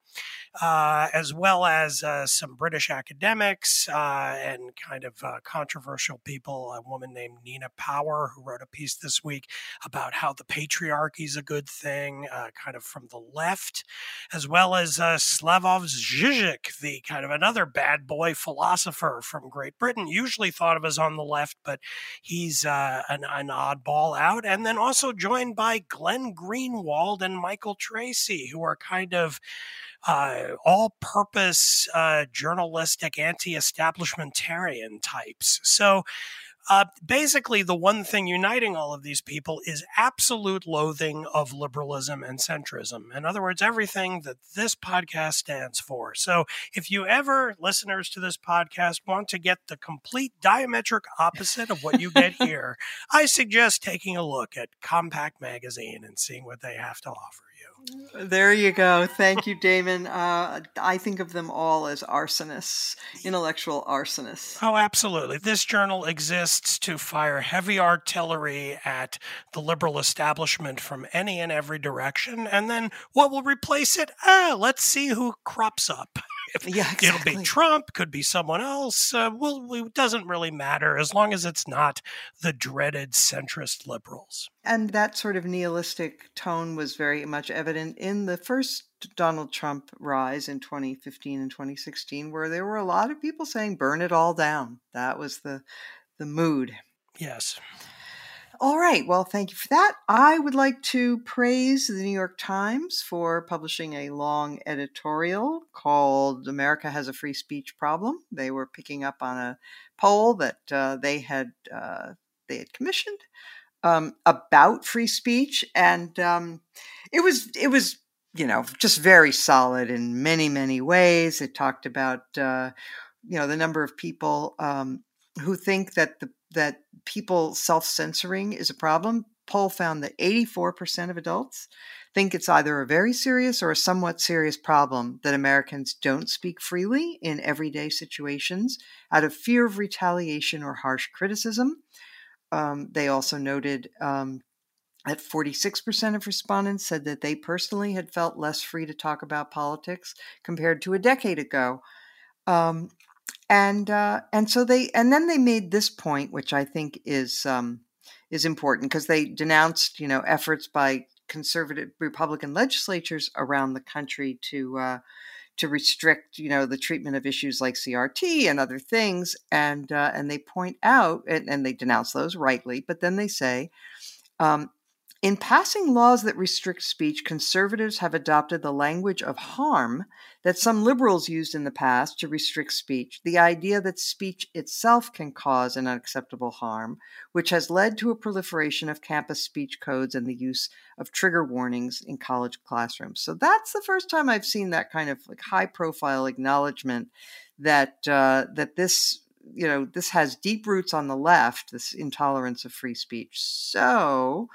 uh, as well as uh, some British academics uh, and kind of uh, controversial people. A woman named Nina Power, who wrote a piece this week about how the patriarchy is a good thing, kind of from the left, as well as Slavoj Žižek, the kind of another bad boy philosopher from Great Britain usually thought of as on the left, but he's an, an oddball out. And then also joined by Glenn Greenwald and Michael Tracey, who are kind of uh, all purpose uh, journalistic anti establishmentarian types. So uh, basically, the one thing uniting all of these people is absolute loathing of liberalism and centrism. In other words, everything that this podcast stands for. So, if you ever, listeners to this podcast, want to get the complete diametric opposite of what you get [LAUGHS] here, I suggest taking a look at Compact Magazine and seeing what they have to offer. There you go. Thank you, Damon. Uh, I think of them all as arsonists, intellectual arsonists. Oh, absolutely. This journal exists to fire heavy artillery at the liberal establishment from any and every direction. And then what will replace it? Ah, let's see who crops up. Yeah, exactly. it'll be Trump, could be someone else. Uh, well, it doesn't really matter as long as it's not the dreaded centrist liberals. And that sort of nihilistic tone was very much evident in the first Donald Trump rise in 2015 and 2016, where there were a lot of people saying, burn it all down. That was the, the mood. Yes. All right. Well, thank you for that. I would like to praise the New York Times for publishing a long editorial called America Has a Free Speech Problem. They were picking up on a poll that uh, they had uh, they had commissioned um, about free speech, and um, it was it was you know just very solid in many many ways. It talked about uh, you know the number of people um, who think that the that people self censoring is a problem, poll found that 84% of adults think it's either a very serious or a somewhat serious problem that Americans don't speak freely in everyday situations out of fear of retaliation or harsh criticism. Um, they also noted um, that 46% of respondents said that they personally had felt less free to talk about politics compared to a decade ago. Um, and uh, and so they and then they made this point, which I think is um, is important because they denounced you know efforts by conservative Republican legislatures around the country to uh, to restrict you know the treatment of issues like CRT and other things, and uh, and they point out and, and they denounce those rightly, but then they say. Um, in passing laws that restrict speech, conservatives have adopted the language of harm that some liberals used in the past to restrict speech, the idea that speech itself can cause an unacceptable harm, which has led to a proliferation of campus speech codes and the use of trigger warnings in college classrooms. So that's the first time I've seen that kind of like high profile acknowledgement that uh, that this you know this has deep roots on the left, this intolerance of free speech. So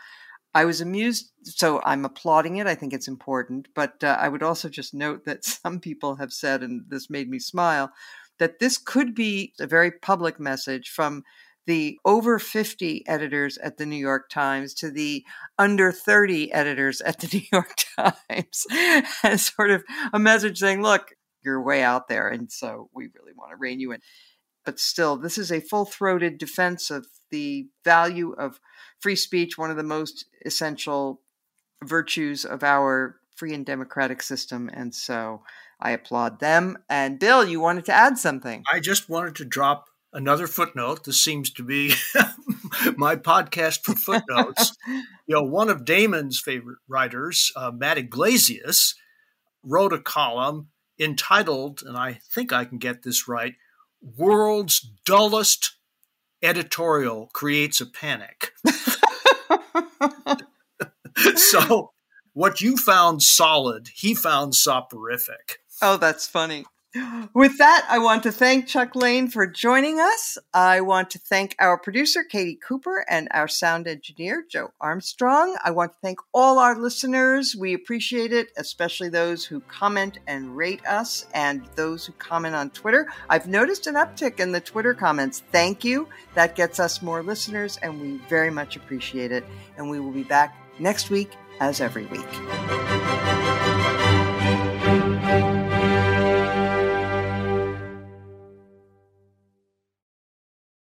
I was amused, so I'm applauding it. I think it's important. But uh, I would also just note that [LAUGHS] some people have said, and this made me smile, that this could be a very public message from the over 50 editors at the New York Times to the under 30 editors at the [LAUGHS] New York Times as sort of a message saying, look, you're way out there. And so we really want to rein you in. But still, this is a full throated defense of the value of free speech, one of the most essential virtues of our free and democratic system. And so I applaud them. And Bill, you wanted to add something. I just wanted to drop another footnote. This seems to be [LAUGHS] my podcast for footnotes. [LAUGHS] you know, one of Damon's favorite writers, uh, Matt Yglesias, wrote a column entitled, and I think I can get this right, World's Dullest editorial creates a panic. [LAUGHS] so what you found solid, he found soporific. Oh, that's funny. With that, I want to thank Chuck Lane for joining us. I want to thank our producer, Katie Cooper, and our sound engineer, Joe Armstrong. I want to thank all our listeners. We appreciate it, especially those who comment and rate us and those who comment on Twitter. I've noticed an uptick in the Twitter comments. Thank you. That gets us more listeners, and we very much appreciate it. And we will be back next week, as every week.